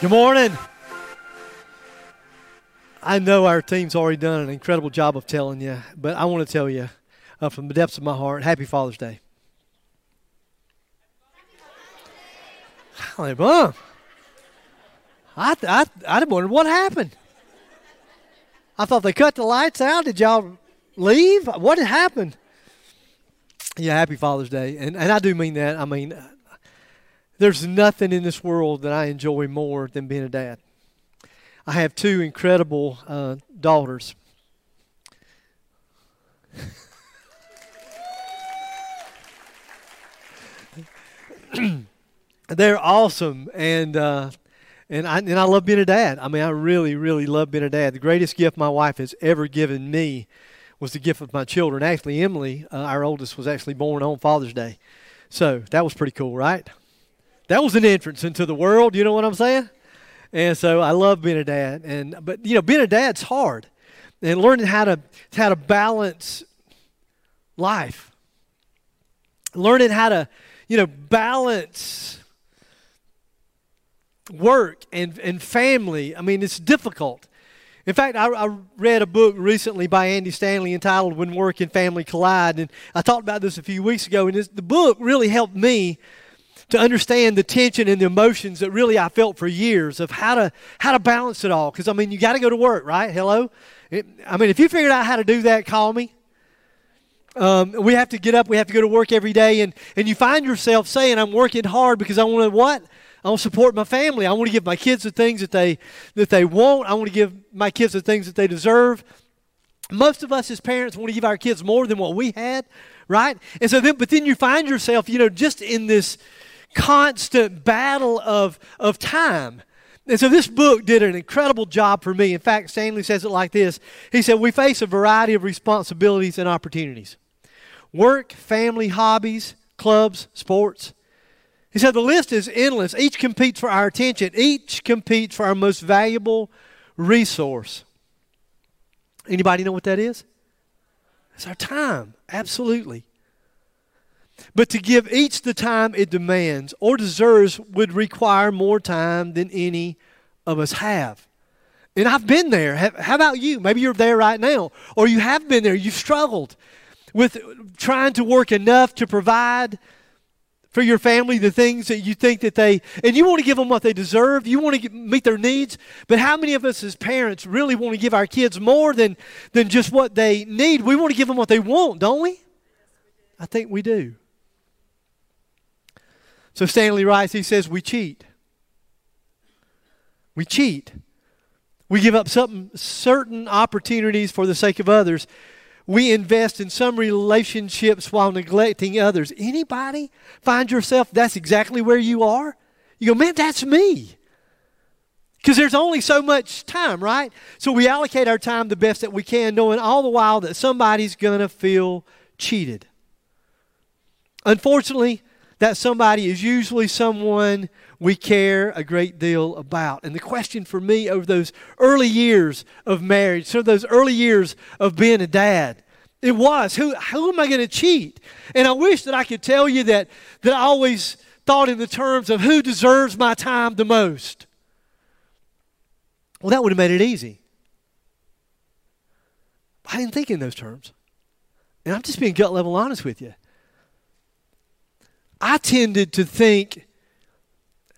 Good morning. I know our team's already done an incredible job of telling you, but I want to tell you uh, from the depths of my heart, Happy Father's Day. Holy bum. I, I, I wondered what happened. I thought they cut the lights out. Did y'all leave? What happened? Yeah, Happy Father's Day. And, and I do mean that. I mean, there's nothing in this world that I enjoy more than being a dad. I have two incredible uh, daughters. They're awesome, and uh, and I and I love being a dad. I mean, I really, really love being a dad. The greatest gift my wife has ever given me was the gift of my children. Actually, Emily, uh, our oldest, was actually born on Father's Day, so that was pretty cool, right? That was an entrance into the world. You know what I'm saying? And so I love being a dad. And but you know, being a dad's hard, and learning how to how to balance life, learning how to you know balance work and and family. I mean, it's difficult. In fact, I, I, read a book recently by Andy Stanley entitled When Work and Family Collide. And I talked about this a few weeks ago. And this, the book really helped me to understand the tension and the emotions that really I felt for years of how to how to balance it all. Because I mean, you got to go to work, right? Hello. It, I mean, if you figured out how to do that, call me. Um, we have to get up. We have to go to work every day, and and you find yourself saying, "I'm working hard because I want to what? I want to support my family. I want to give my kids the things that they that they want. I want to give my kids the things that they deserve." Most of us as parents want to give our kids more than what we had, right? And so then, but then you find yourself, you know, just in this constant battle of, of time. And so this book did an incredible job for me. In fact, Stanley says it like this He said, We face a variety of responsibilities and opportunities work, family, hobbies, clubs, sports. He said, The list is endless. Each competes for our attention, each competes for our most valuable resource. Anybody know what that is? It's our time. Absolutely. But to give each the time it demands or deserves would require more time than any of us have. And I've been there. How about you? Maybe you're there right now, or you have been there. You've struggled with trying to work enough to provide for your family the things that you think that they and you want to give them what they deserve you want to get, meet their needs but how many of us as parents really want to give our kids more than than just what they need we want to give them what they want don't we i think we do so Stanley writes, he says, We cheat. We cheat. We give up some certain opportunities for the sake of others. We invest in some relationships while neglecting others. Anybody find yourself that's exactly where you are? You go, man, that's me. Because there's only so much time, right? So we allocate our time the best that we can, knowing all the while that somebody's going to feel cheated. Unfortunately, that somebody is usually someone we care a great deal about. And the question for me over those early years of marriage, of those early years of being a dad, it was who, who am I going to cheat? And I wish that I could tell you that, that I always thought in the terms of who deserves my time the most. Well, that would have made it easy. I didn't think in those terms. And I'm just being gut level honest with you. I tended to think,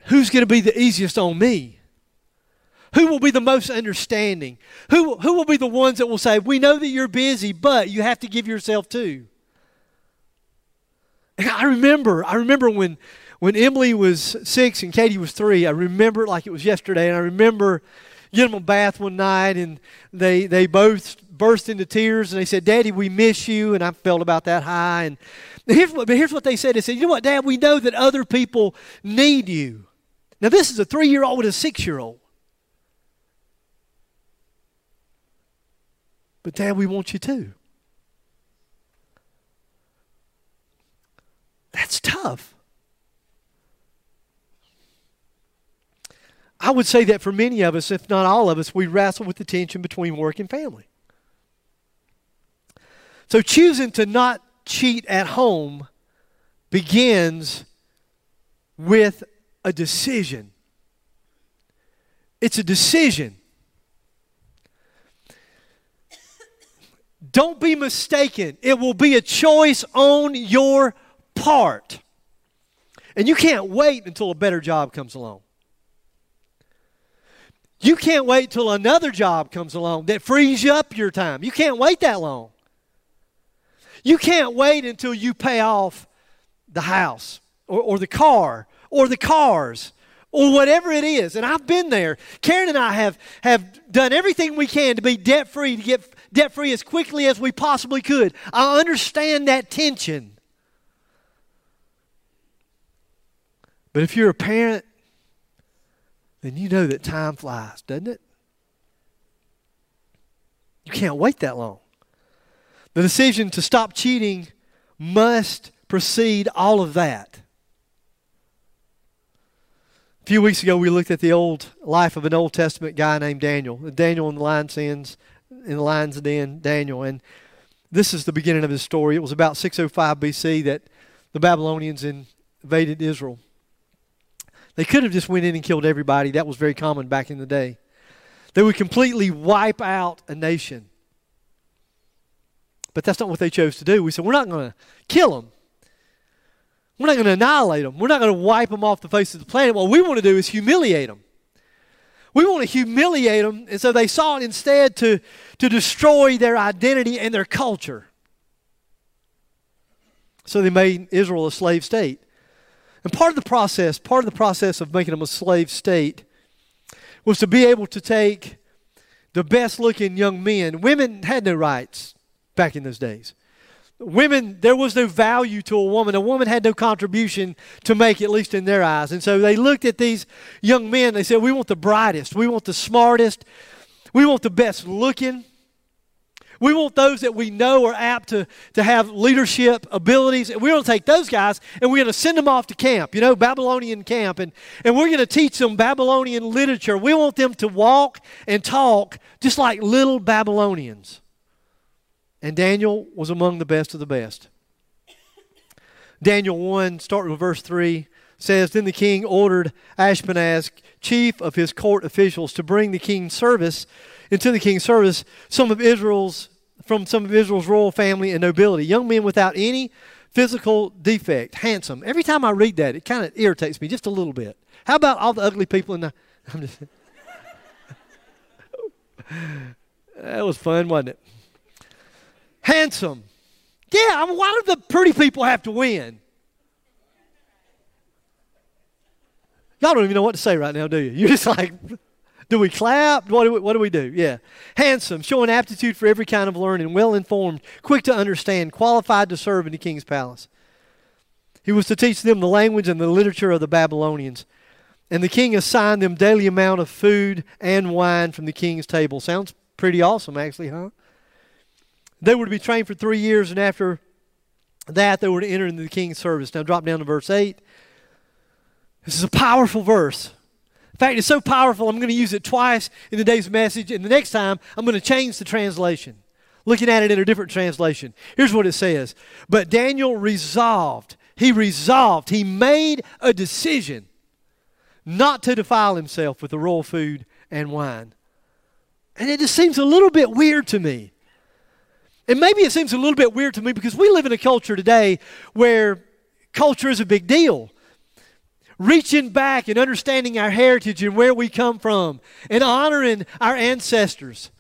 who's going to be the easiest on me? Who will be the most understanding? Who, who will be the ones that will say, We know that you're busy, but you have to give yourself to? And I remember, I remember when, when Emily was six and Katie was three, I remember it like it was yesterday. And I remember getting them a bath one night and they, they both burst into tears and they said, Daddy, we miss you. And I felt about that high. And here's what, here's what they said. They said, You know what, Dad, we know that other people need you. Now, this is a three year old and a six year old. But, Dad, we want you too. That's tough. I would say that for many of us, if not all of us, we wrestle with the tension between work and family. So choosing to not cheat at home begins with a decision. It's a decision. Don't be mistaken. It will be a choice on your part. And you can't wait until a better job comes along. You can't wait till another job comes along that frees you up your time. You can't wait that long. You can't wait until you pay off the house or, or the car or the cars or whatever it is. And I've been there. Karen and I have, have done everything we can to be debt free, to get debt free as quickly as we possibly could. I understand that tension. But if you're a parent then you know that time flies, doesn't it? You can't wait that long. The decision to stop cheating must precede all of that. A few weeks ago, we looked at the old life of an Old Testament guy named Daniel. Daniel in the lion's sins, in the lion's den, Daniel. And this is the beginning of his story. It was about 605 BC that the Babylonians invaded Israel. They could have just went in and killed everybody. That was very common back in the day. They would completely wipe out a nation. But that's not what they chose to do. We said, we're not going to kill them. We're not going to annihilate them. We're not going to wipe them off the face of the planet. What we want to do is humiliate them. We want to humiliate them, and so they sought instead to, to destroy their identity and their culture. So they made Israel a slave state. And part of the process, part of the process of making them a slave state was to be able to take the best looking young men. Women had no rights back in those days. Women, there was no value to a woman. A woman had no contribution to make, at least in their eyes. And so they looked at these young men. They said, We want the brightest. We want the smartest. We want the best looking. We want those that we know are apt to, to have leadership abilities. And we're going to take those guys and we're going to send them off to camp, you know, Babylonian camp. And, and we're going to teach them Babylonian literature. We want them to walk and talk just like little Babylonians. And Daniel was among the best of the best. Daniel 1, starting with verse 3, says Then the king ordered Ashpenaz, chief of his court officials, to bring the king's service into the king's service some of Israel's from some of Israel's royal family and nobility, young men without any physical defect, handsome. Every time I read that, it kind of irritates me just a little bit. How about all the ugly people in the. I'm just, that was fun, wasn't it? Handsome. Yeah, I mean, why do the pretty people have to win? Y'all don't even know what to say right now, do you? You're just like, do we clap? What do we, what do we do? Yeah. Handsome, showing aptitude for every kind of learning, well informed, quick to understand, qualified to serve in the king's palace. He was to teach them the language and the literature of the Babylonians. And the king assigned them daily amount of food and wine from the king's table. Sounds pretty awesome, actually, huh? They were to be trained for three years, and after that, they were to enter into the king's service. Now, drop down to verse 8. This is a powerful verse. In fact, it's so powerful, I'm going to use it twice in today's message, and the next time I'm going to change the translation, looking at it in a different translation. Here's what it says But Daniel resolved, he resolved, he made a decision not to defile himself with the royal food and wine. And it just seems a little bit weird to me. And maybe it seems a little bit weird to me because we live in a culture today where culture is a big deal. Reaching back and understanding our heritage and where we come from and honoring our ancestors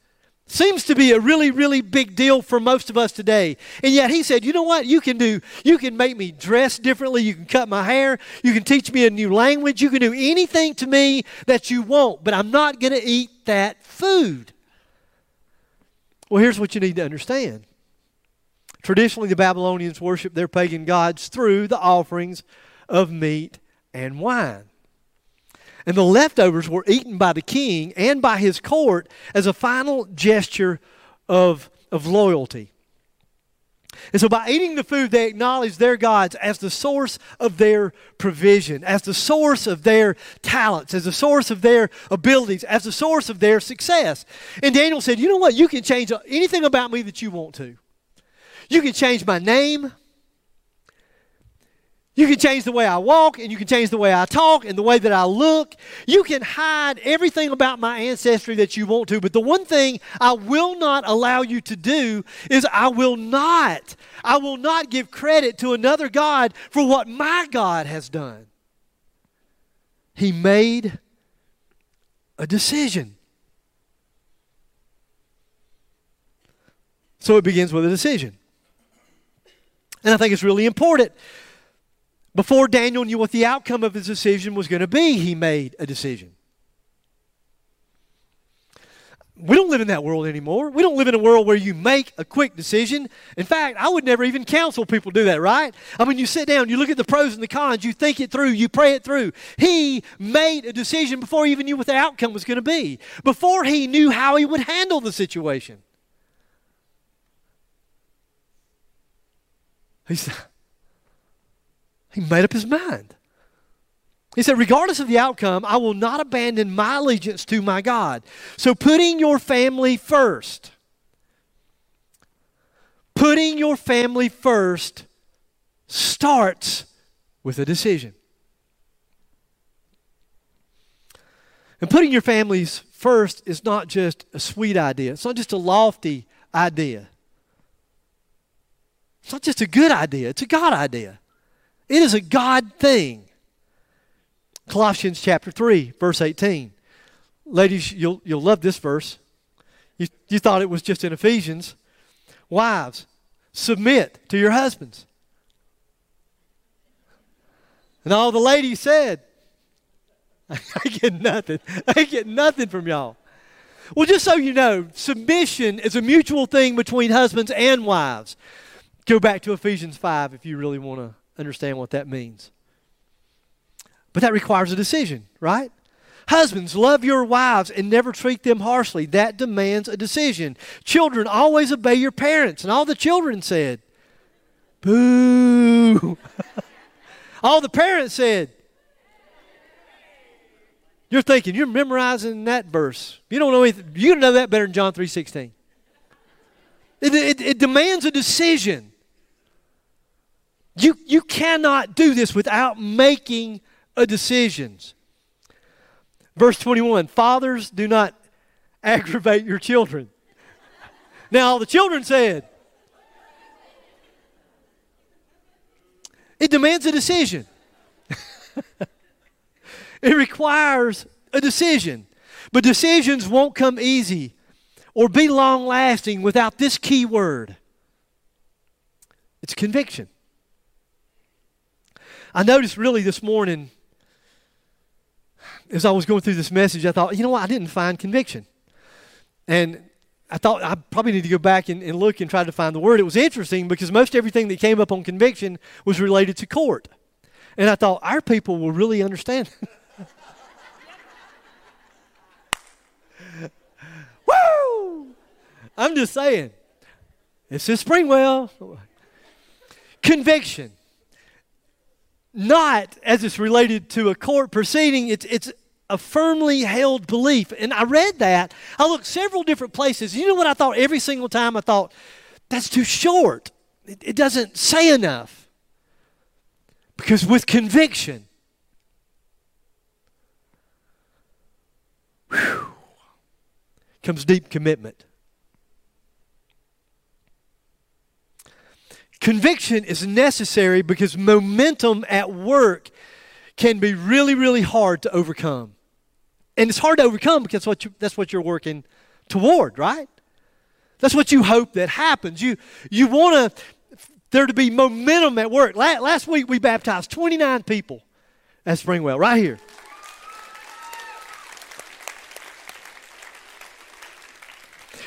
seems to be a really really big deal for most of us today. And yet he said you know what? You can do you can make me dress differently. You can cut my hair. You can teach me a new language. You can do anything to me that you want but i'm not going to eat that food well here's what you need to understand traditionally the babylonians worshiped their pagan gods through the offerings of meat and wine. And the leftovers were eaten by the king and by his court as a final gesture of of loyalty. And so, by eating the food, they acknowledge their gods as the source of their provision, as the source of their talents, as the source of their abilities, as the source of their success. And Daniel said, You know what? You can change anything about me that you want to. You can change my name. You can change the way I walk, and you can change the way I talk, and the way that I look. You can hide everything about my ancestry that you want to, but the one thing I will not allow you to do is I will not, I will not give credit to another God for what my God has done. He made a decision. So it begins with a decision. And I think it's really important before Daniel knew what the outcome of his decision was going to be, he made a decision. We don't live in that world anymore. We don't live in a world where you make a quick decision. In fact, I would never even counsel people to do that, right? I mean, you sit down, you look at the pros and the cons, you think it through, you pray it through. He made a decision before he even knew what the outcome was going to be, before he knew how he would handle the situation. He said, he made up his mind. He said, regardless of the outcome, I will not abandon my allegiance to my God. So putting your family first, putting your family first starts with a decision. And putting your families first is not just a sweet idea, it's not just a lofty idea. It's not just a good idea, it's a God idea. It is a God thing. Colossians chapter 3, verse 18. Ladies, you'll, you'll love this verse. You, you thought it was just in Ephesians. Wives, submit to your husbands. And all the ladies said, I get nothing. I get nothing from y'all. Well, just so you know, submission is a mutual thing between husbands and wives. Go back to Ephesians 5 if you really want to understand what that means. But that requires a decision, right? Husbands, love your wives and never treat them harshly. That demands a decision. Children, always obey your parents. And all the children said, Boo. all the parents said, You're thinking, you're memorizing that verse. You don't know anything. You know that better than John 3.16. It, it, it demands a decision. You, you cannot do this without making a decisions. Verse 21 Fathers, do not aggravate your children. Now, the children said, It demands a decision. it requires a decision. But decisions won't come easy or be long lasting without this key word it's conviction. I noticed really this morning, as I was going through this message, I thought, you know what, I didn't find conviction. And I thought I probably need to go back and, and look and try to find the word. It was interesting because most everything that came up on conviction was related to court. And I thought, our people will really understand. Woo! I'm just saying. This is Springwell. Conviction not as it's related to a court proceeding, it's, it's a firmly held belief. And I read that. I looked several different places. You know what I thought every single time? I thought, that's too short. It, it doesn't say enough. Because with conviction, whew, comes deep commitment. Conviction is necessary because momentum at work can be really, really hard to overcome. And it's hard to overcome because what you, that's what you're working toward, right? That's what you hope that happens. You, you want to, there to be momentum at work. Last week we baptized 29 people at Springwell, right here.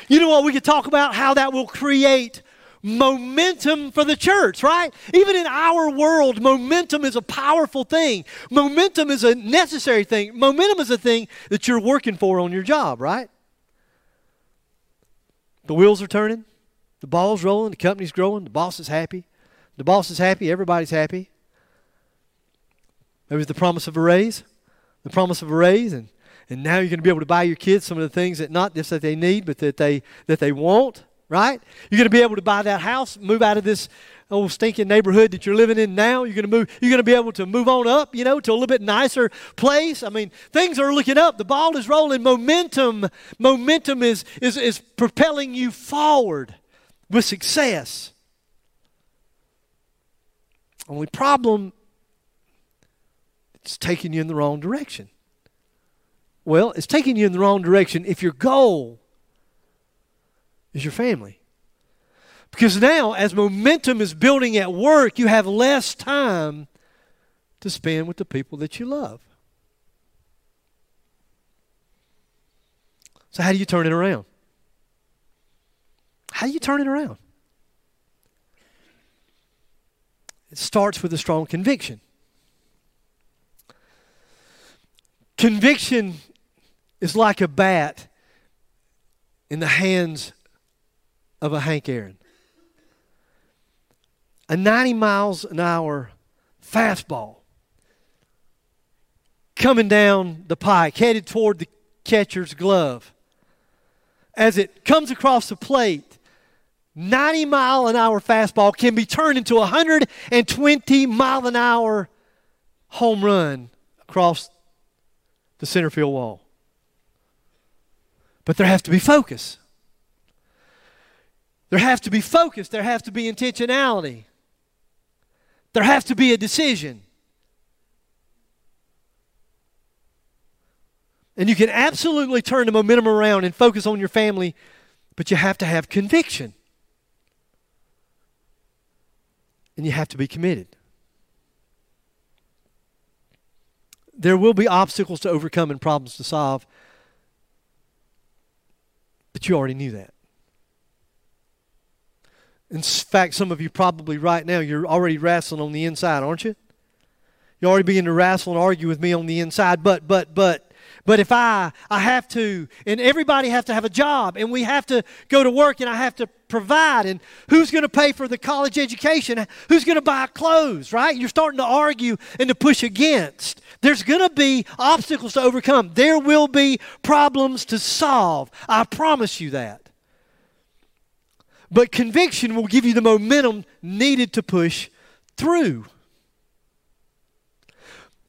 You know what? We could talk about how that will create momentum for the church, right? Even in our world, momentum is a powerful thing. Momentum is a necessary thing. Momentum is a thing that you're working for on your job, right? The wheels are turning. The ball's rolling, the company's growing, the boss is happy. The boss is happy, everybody's happy. There was the promise of a raise, the promise of a raise, and, and now you're going to be able to buy your kids some of the things that not just that they need, but that they that they want, right? You're going to be able to buy that house, move out of this old stinking neighborhood that you're living in now. You're going to move. You're going to be able to move on up, you know, to a little bit nicer place. I mean, things are looking up. The ball is rolling. Momentum, momentum is is is propelling you forward with success. Only problem, it's taking you in the wrong direction. Well, it's taking you in the wrong direction if your goal is your family. Because now, as momentum is building at work, you have less time to spend with the people that you love. So, how do you turn it around? How do you turn it around? It starts with a strong conviction. Conviction is like a bat in the hands of a Hank Aaron a 90 miles an hour fastball coming down the pike, headed toward the catcher's glove. As it comes across the plate, 90 mile an hour fastball can be turned into a 120 mile an hour home run across the center field wall. But there has to be focus. There has to be focus. There has to be intentionality. There has to be a decision. And you can absolutely turn the momentum around and focus on your family, but you have to have conviction. And you have to be committed. There will be obstacles to overcome and problems to solve, but you already knew that. In fact, some of you probably right now, you're already wrestling on the inside, aren't you? You're already begin to wrestle and argue with me on the inside. But, but, but, but if I, I have to, and everybody has to have a job, and we have to go to work, and I have to provide, and who's going to pay for the college education? Who's going to buy clothes, right? You're starting to argue and to push against. There's going to be obstacles to overcome. There will be problems to solve. I promise you that. But conviction will give you the momentum needed to push through.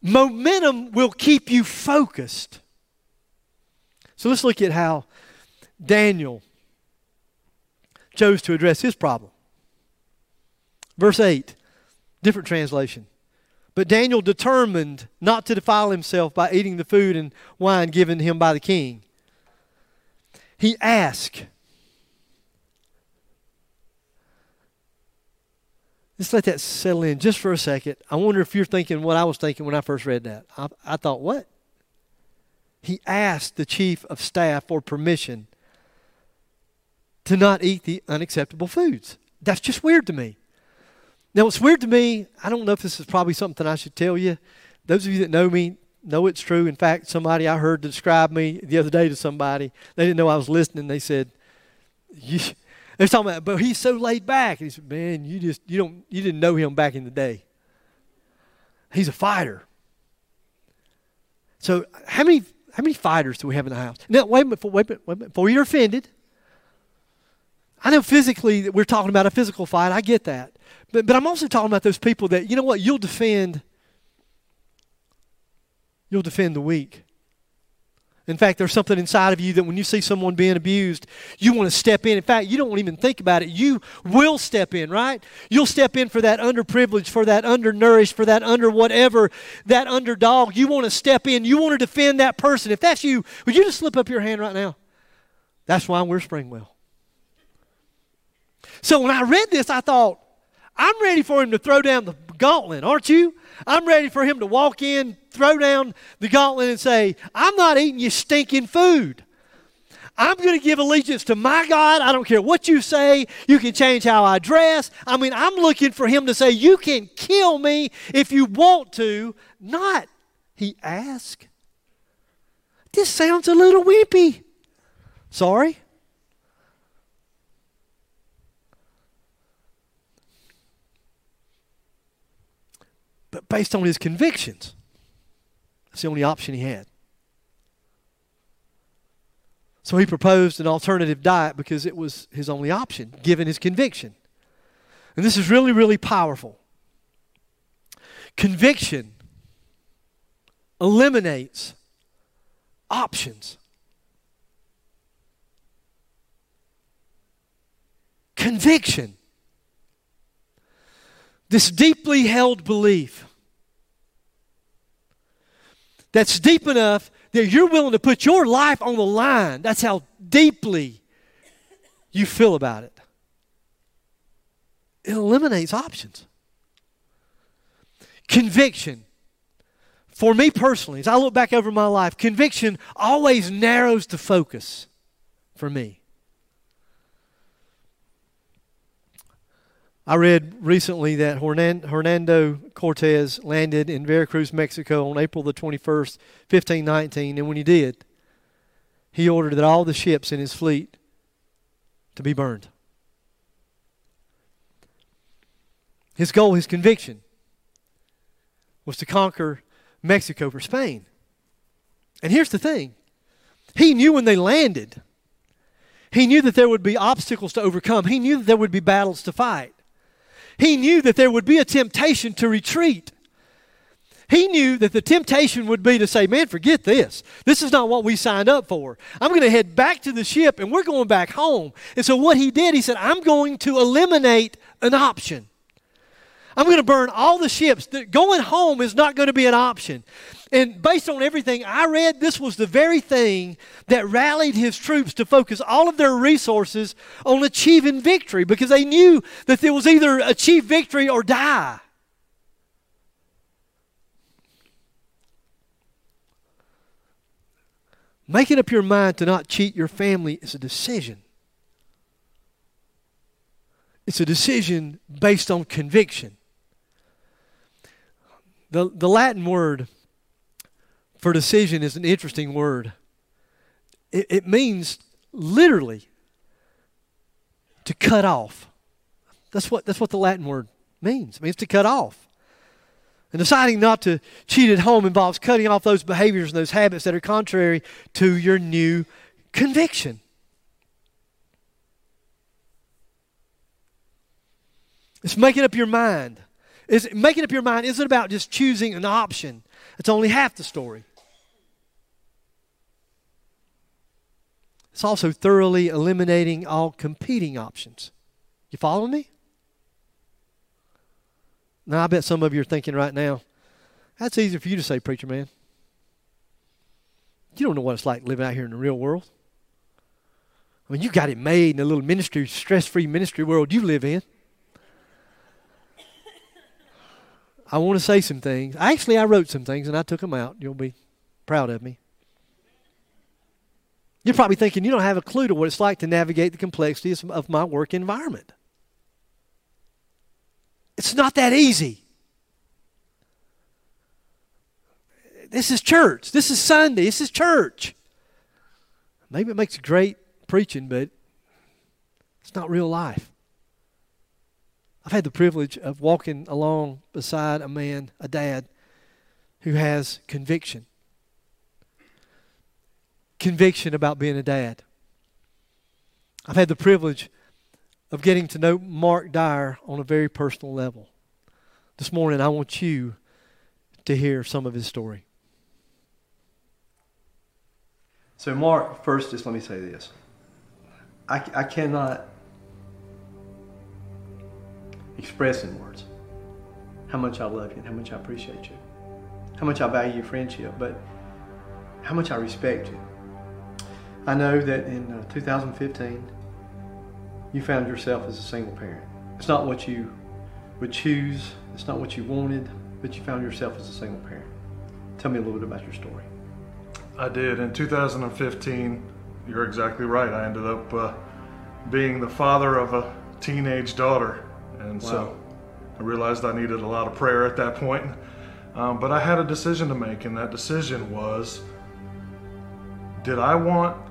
Momentum will keep you focused. So let's look at how Daniel chose to address his problem. Verse 8, different translation. But Daniel determined not to defile himself by eating the food and wine given him by the king. He asked, Just let that settle in just for a second. I wonder if you're thinking what I was thinking when I first read that. I, I thought, what? He asked the chief of staff for permission to not eat the unacceptable foods. That's just weird to me. Now, what's weird to me. I don't know if this is probably something I should tell you. Those of you that know me know it's true. In fact, somebody I heard describe me the other day to somebody, they didn't know I was listening. They said, you, they're talking about, but he's so laid back. And he said, man, you just you don't you didn't know him back in the day. He's a fighter. So how many how many fighters do we have in the house? Now wait a minute, wait a minute, wait a minute. Before you're offended, I know physically that we're talking about a physical fight. I get that. But but I'm also talking about those people that, you know what, you'll defend you'll defend the weak. In fact, there's something inside of you that when you see someone being abused, you want to step in. In fact, you don't even think about it. You will step in, right? You'll step in for that underprivileged, for that undernourished, for that under whatever, that underdog. You want to step in. You want to defend that person. If that's you, would you just slip up your hand right now? That's why we're Springwell. So when I read this, I thought, I'm ready for him to throw down the gauntlet, aren't you? I'm ready for him to walk in, throw down the gauntlet, and say, I'm not eating your stinking food. I'm going to give allegiance to my God. I don't care what you say. You can change how I dress. I mean, I'm looking for him to say, You can kill me if you want to. Not, he asked. This sounds a little wimpy. Sorry? Based on his convictions. That's the only option he had. So he proposed an alternative diet because it was his only option, given his conviction. And this is really, really powerful. Conviction eliminates options. Conviction. This deeply held belief that's deep enough that you're willing to put your life on the line. That's how deeply you feel about it. It eliminates options. Conviction. For me personally, as I look back over my life, conviction always narrows the focus for me. I read recently that Hernando Cortez landed in Veracruz, Mexico on April the 21st, 1519, and when he did, he ordered that all the ships in his fleet to be burned. His goal, his conviction, was to conquer Mexico for Spain. And here's the thing he knew when they landed, he knew that there would be obstacles to overcome, he knew that there would be battles to fight. He knew that there would be a temptation to retreat. He knew that the temptation would be to say, Man, forget this. This is not what we signed up for. I'm going to head back to the ship and we're going back home. And so, what he did, he said, I'm going to eliminate an option. I'm going to burn all the ships. Going home is not going to be an option. And based on everything I read, this was the very thing that rallied his troops to focus all of their resources on achieving victory because they knew that there was either achieve victory or die. Making up your mind to not cheat your family is a decision. It's a decision based on conviction. The, the Latin word for decision is an interesting word. It, it means literally to cut off. That's what, that's what the Latin word means. It means to cut off. And deciding not to cheat at home involves cutting off those behaviors and those habits that are contrary to your new conviction. It's making up your mind. Is making up your mind isn't about just choosing an option. It's only half the story. It's also thoroughly eliminating all competing options. You follow me? Now, I bet some of you are thinking right now, that's easy for you to say, preacher man. You don't know what it's like living out here in the real world. I mean, you got it made in the little ministry, stress free ministry world you live in. I want to say some things. Actually, I wrote some things and I took them out. You'll be proud of me. You're probably thinking you don't have a clue to what it's like to navigate the complexities of my work environment. It's not that easy. This is church. This is Sunday. This is church. Maybe it makes great preaching, but it's not real life. I've had the privilege of walking along beside a man, a dad, who has conviction. Conviction about being a dad. I've had the privilege of getting to know Mark Dyer on a very personal level. This morning, I want you to hear some of his story. So, Mark, first, just let me say this. I, I cannot express in words how much I love you and how much I appreciate you, how much I value your friendship, but how much I respect you. I know that in uh, 2015, you found yourself as a single parent. It's not what you would choose, it's not what you wanted, but you found yourself as a single parent. Tell me a little bit about your story. I did. In 2015, you're exactly right. I ended up uh, being the father of a teenage daughter and wow. so I realized I needed a lot of prayer at that point. Um, but I had a decision to make, and that decision was did I want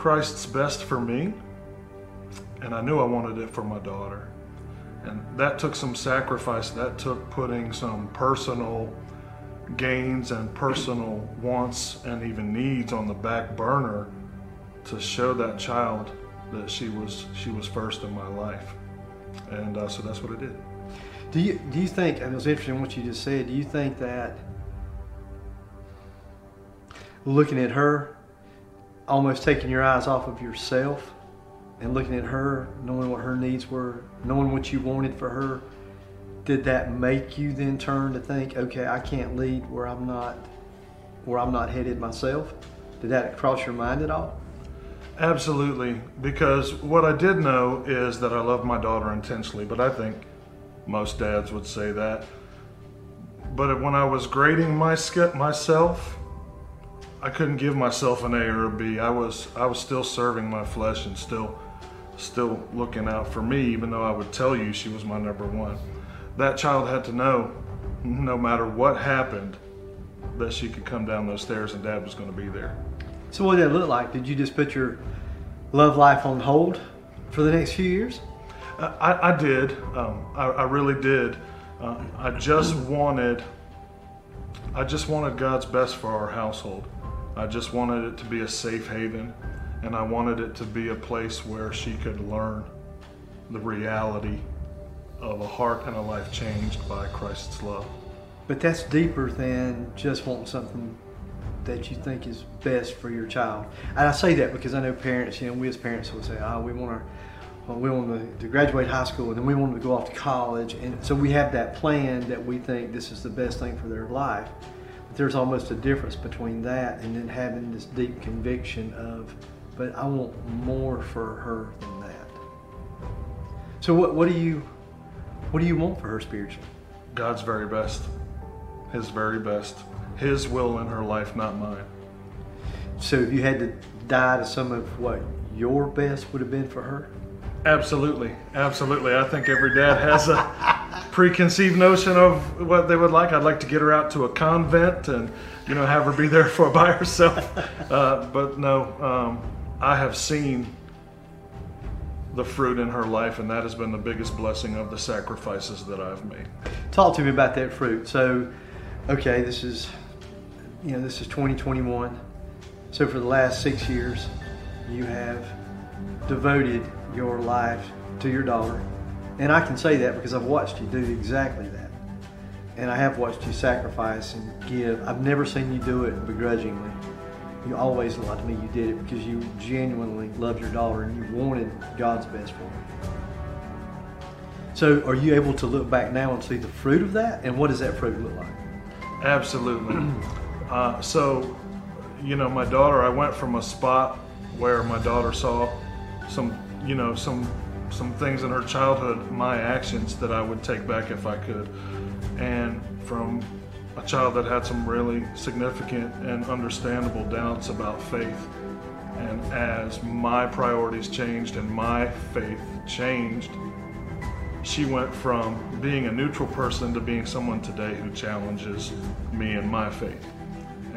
Christ's best for me? And I knew I wanted it for my daughter. And that took some sacrifice. That took putting some personal gains and personal wants and even needs on the back burner to show that child that she was she was first in my life. And uh, so that's what I did. Do you do you think? And it was interesting what you just said. Do you think that looking at her, almost taking your eyes off of yourself, and looking at her, knowing what her needs were, knowing what you wanted for her, did that make you then turn to think, okay, I can't lead where I'm not where I'm not headed myself? Did that cross your mind at all? Absolutely, because what I did know is that I love my daughter intensely, but I think most dads would say that. But when I was grading my myself, I couldn't give myself an A or a B. I was I was still serving my flesh and still still looking out for me, even though I would tell you she was my number one. That child had to know, no matter what happened, that she could come down those stairs and dad was going to be there. So what did that look like? Did you just put your love life on hold for the next few years? Uh, I, I, did. Um, I, I, really did. Uh, I just wanted, I just wanted God's best for our household. I just wanted it to be a safe haven, and I wanted it to be a place where she could learn the reality of a heart and a life changed by Christ's love. But that's deeper than just wanting something that you think is best for your child. And I say that because I know parents, you know, we as parents will say, oh, we want our, we want to graduate high school and then we want to go off to college. And so we have that plan that we think this is the best thing for their life. But there's almost a difference between that and then having this deep conviction of, but I want more for her than that. So what, what do you, what do you want for her spiritually? God's very best. His very best. His will in her life, not mine. So if you had to die to some of what your best would have been for her? Absolutely. Absolutely. I think every dad has a preconceived notion of what they would like. I'd like to get her out to a convent and, you know, have her be there for by herself. Uh, but no, um, I have seen the fruit in her life, and that has been the biggest blessing of the sacrifices that I've made. Talk to me about that fruit. So, okay, this is you know, this is 2021. So for the last six years, you have devoted your life to your daughter. And I can say that because I've watched you do exactly that. And I have watched you sacrifice and give. I've never seen you do it begrudgingly. You always lied to me you did it because you genuinely loved your daughter and you wanted God's best for her. So are you able to look back now and see the fruit of that? And what does that fruit look like? Absolutely. Uh, so, you know, my daughter, I went from a spot where my daughter saw some, you know, some some things in her childhood, my actions that I would take back if I could, and from a child that had some really significant and understandable doubts about faith. And as my priorities changed and my faith changed, she went from being a neutral person to being someone today who challenges me and my faith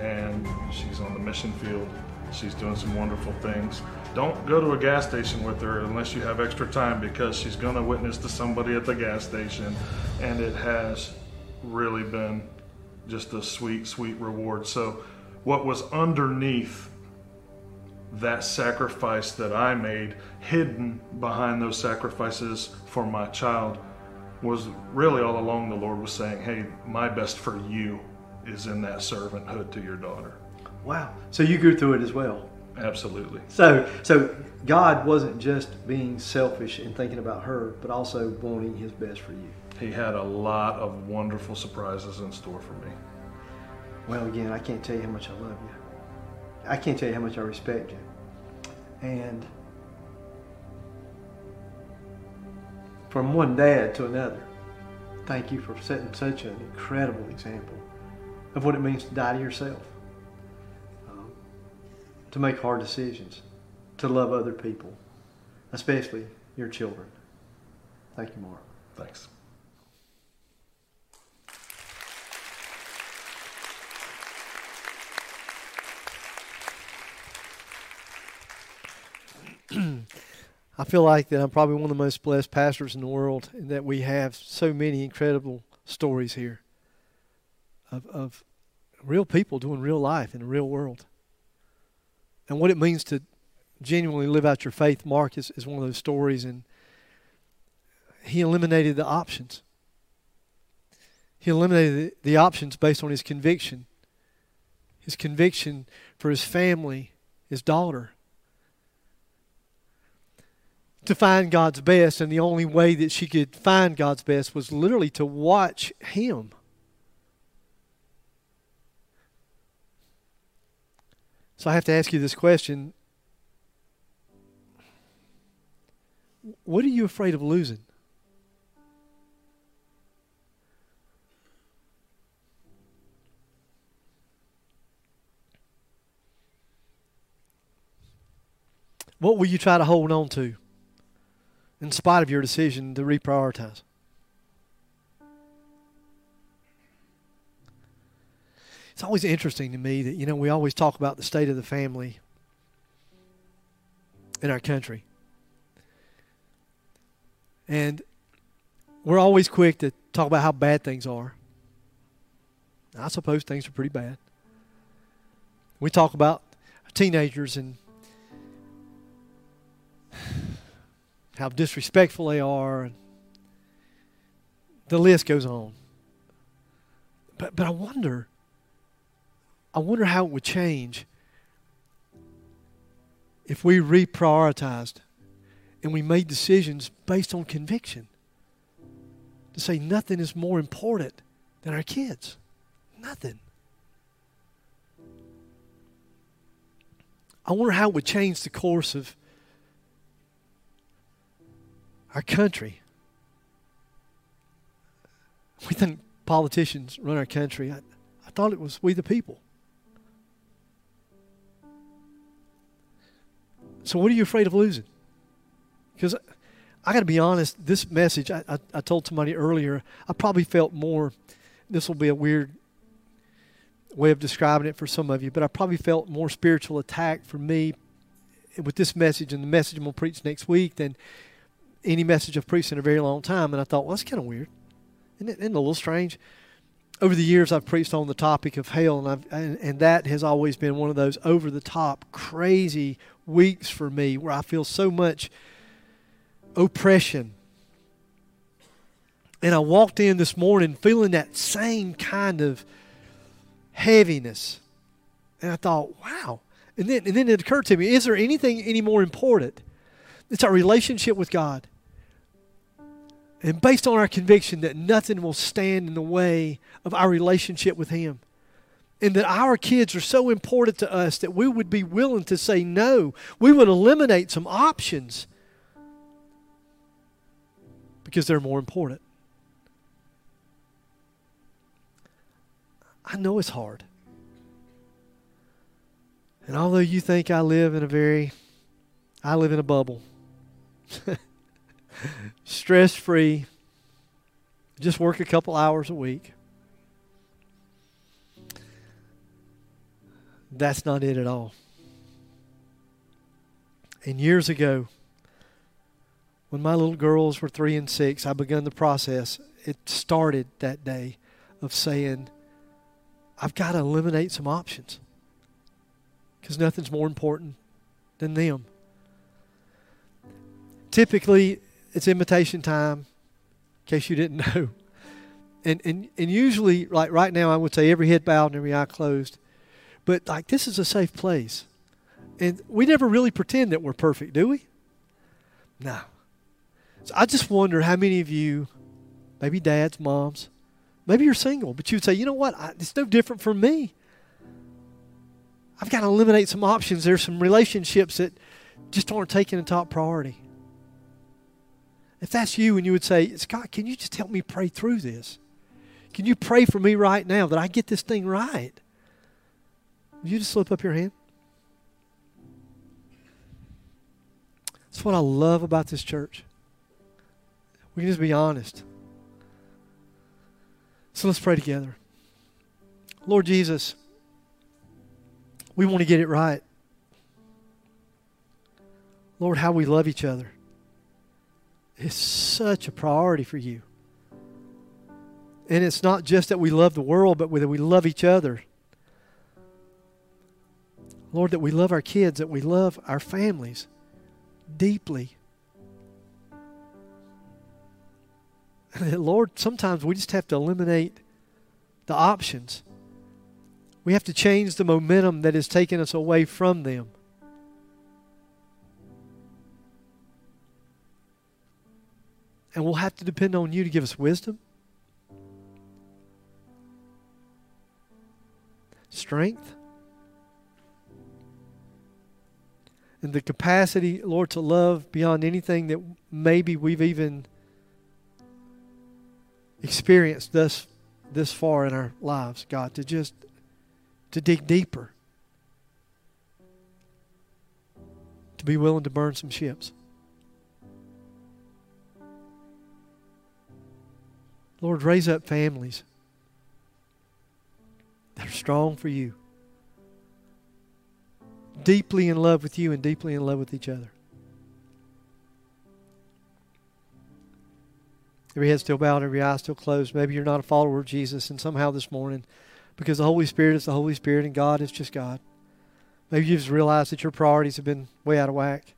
and she's on the mission field. She's doing some wonderful things. Don't go to a gas station with her unless you have extra time because she's going to witness to somebody at the gas station. And it has really been just a sweet, sweet reward. So, what was underneath that sacrifice that I made, hidden behind those sacrifices for my child, was really all along the Lord was saying, Hey, my best for you is in that servanthood to your daughter. Wow. So you grew through it as well. Absolutely. So so God wasn't just being selfish and thinking about her, but also wanting his best for you. He had a lot of wonderful surprises in store for me. Well, again, I can't tell you how much I love you. I can't tell you how much I respect you. And from one dad to another, thank you for setting such an incredible example of what it means to die to yourself, to make hard decisions, to love other people, especially your children. Thank you, Mark. Thanks. I feel like that I'm probably one of the most blessed pastors in the world, and that we have so many incredible stories here of, of real people doing real life in the real world. And what it means to genuinely live out your faith, Mark is, is one of those stories, and he eliminated the options. He eliminated the, the options based on his conviction. His conviction for his family, his daughter. To find God's best, and the only way that she could find God's best was literally to watch him. So I have to ask you this question What are you afraid of losing? What will you try to hold on to in spite of your decision to reprioritize? It's always interesting to me that, you know, we always talk about the state of the family in our country. And we're always quick to talk about how bad things are. I suppose things are pretty bad. We talk about teenagers and how disrespectful they are. And the list goes on. But, but I wonder, I wonder how it would change if we reprioritized and we made decisions based on conviction. To say nothing is more important than our kids. Nothing. I wonder how it would change the course of our country. We think politicians run our country. I, I thought it was we the people. So, what are you afraid of losing? Because I got to be honest, this message, I, I, I, told somebody earlier, I probably felt more, this will be a weird way of describing it for some of you, but I probably felt more spiritual attack for me with this message and the message I'm going to preach next week than any message I've preached in a very long time. And I thought, well, that's kind of weird. Isn't it, isn't it a little strange? Over the years, I've preached on the topic of hell, and, and, and that has always been one of those over the top, crazy weeks for me where I feel so much oppression. And I walked in this morning feeling that same kind of heaviness. And I thought, wow. And then, and then it occurred to me is there anything any more important? It's our relationship with God. And based on our conviction that nothing will stand in the way of our relationship with Him. And that our kids are so important to us that we would be willing to say no. We would eliminate some options because they're more important. I know it's hard. And although you think I live in a very, I live in a bubble, stress free, just work a couple hours a week. That's not it at all. And years ago, when my little girls were three and six, I began the process. It started that day of saying, I've got to eliminate some options because nothing's more important than them. Typically, it's invitation time, in case you didn't know. And, and, and usually, like right now, I would say every head bowed and every eye closed. But like this is a safe place. And we never really pretend that we're perfect, do we? No. So I just wonder how many of you, maybe dads, moms, maybe you're single, but you would say, you know what? I, it's no different for me. I've got to eliminate some options. There's some relationships that just aren't taking a top priority. If that's you and you would say, Scott, can you just help me pray through this? Can you pray for me right now that I get this thing right? Would you just slip up your hand? That's what I love about this church. We can just be honest. So let's pray together. Lord Jesus, we want to get it right. Lord, how we love each other. Is such a priority for you. And it's not just that we love the world, but that we love each other. Lord, that we love our kids, that we love our families deeply. Lord, sometimes we just have to eliminate the options. We have to change the momentum that is taking us away from them. And we'll have to depend on you to give us wisdom, strength, and the capacity, Lord, to love beyond anything that maybe we've even experienced thus this far in our lives, God, to just to dig deeper. To be willing to burn some ships. Lord, raise up families that are strong for you, deeply in love with you and deeply in love with each other. Every head still bowed, every eye still closed. Maybe you're not a follower of Jesus, and somehow this morning, because the Holy Spirit is the Holy Spirit and God is just God, maybe you've just realized that your priorities have been way out of whack.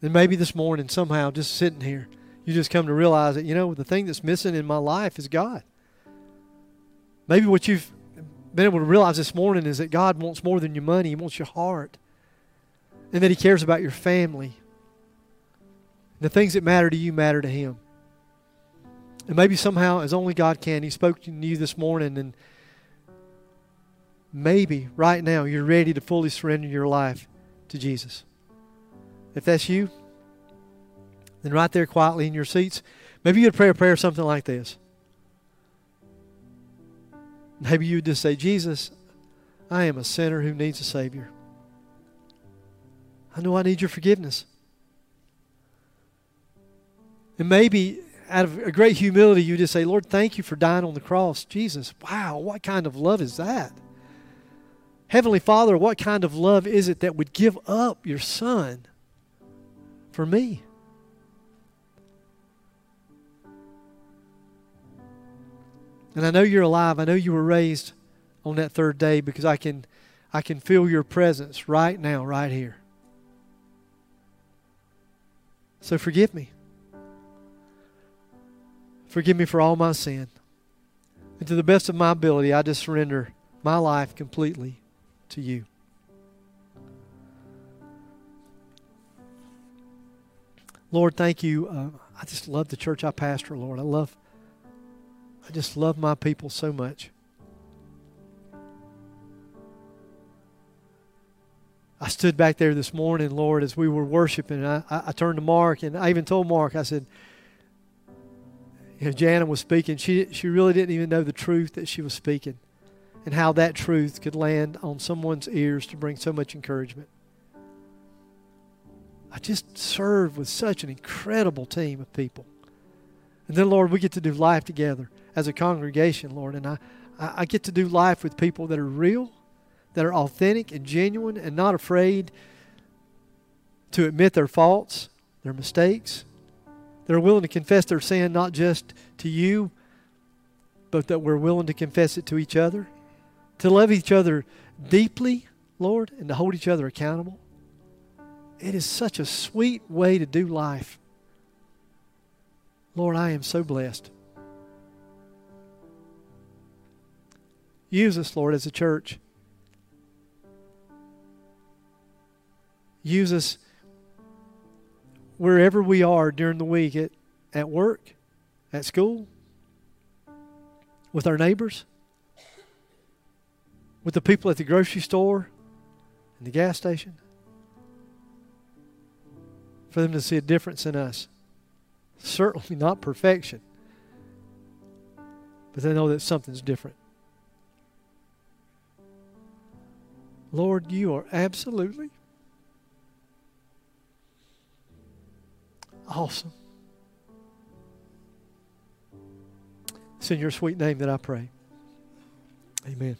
And maybe this morning, somehow, just sitting here, you just come to realize that, you know, the thing that's missing in my life is God. Maybe what you've been able to realize this morning is that God wants more than your money, He wants your heart. And that He cares about your family. The things that matter to you matter to Him. And maybe somehow, as only God can, He spoke to you this morning, and maybe right now you're ready to fully surrender your life to Jesus. If that's you, then right there quietly in your seats, maybe you'd pray a prayer something like this. Maybe you would just say, Jesus, I am a sinner who needs a Savior. I know I need your forgiveness. And maybe out of a great humility, you just say, Lord, thank you for dying on the cross. Jesus, wow, what kind of love is that? Heavenly Father, what kind of love is it that would give up your Son for me? And I know you're alive. I know you were raised on that third day because I can I can feel your presence right now, right here. So forgive me. Forgive me for all my sin. And to the best of my ability, I just surrender my life completely to you. Lord, thank you. Uh, I just love the church I pastor, Lord. I love I just love my people so much. I stood back there this morning, Lord, as we were worshiping. I, I, I turned to Mark and I even told Mark, I said, you know, Jana was speaking. She, she really didn't even know the truth that she was speaking and how that truth could land on someone's ears to bring so much encouragement. I just served with such an incredible team of people. And then, Lord, we get to do life together as a congregation, Lord. And I, I get to do life with people that are real, that are authentic and genuine, and not afraid to admit their faults, their mistakes. They're willing to confess their sin not just to you, but that we're willing to confess it to each other, to love each other deeply, Lord, and to hold each other accountable. It is such a sweet way to do life. Lord, I am so blessed. Use us, Lord, as a church. Use us wherever we are during the week at, at work, at school, with our neighbors, with the people at the grocery store and the gas station, for them to see a difference in us. Certainly not perfection, but they know that something's different. Lord, you are absolutely awesome. It's in your sweet name that I pray. Amen.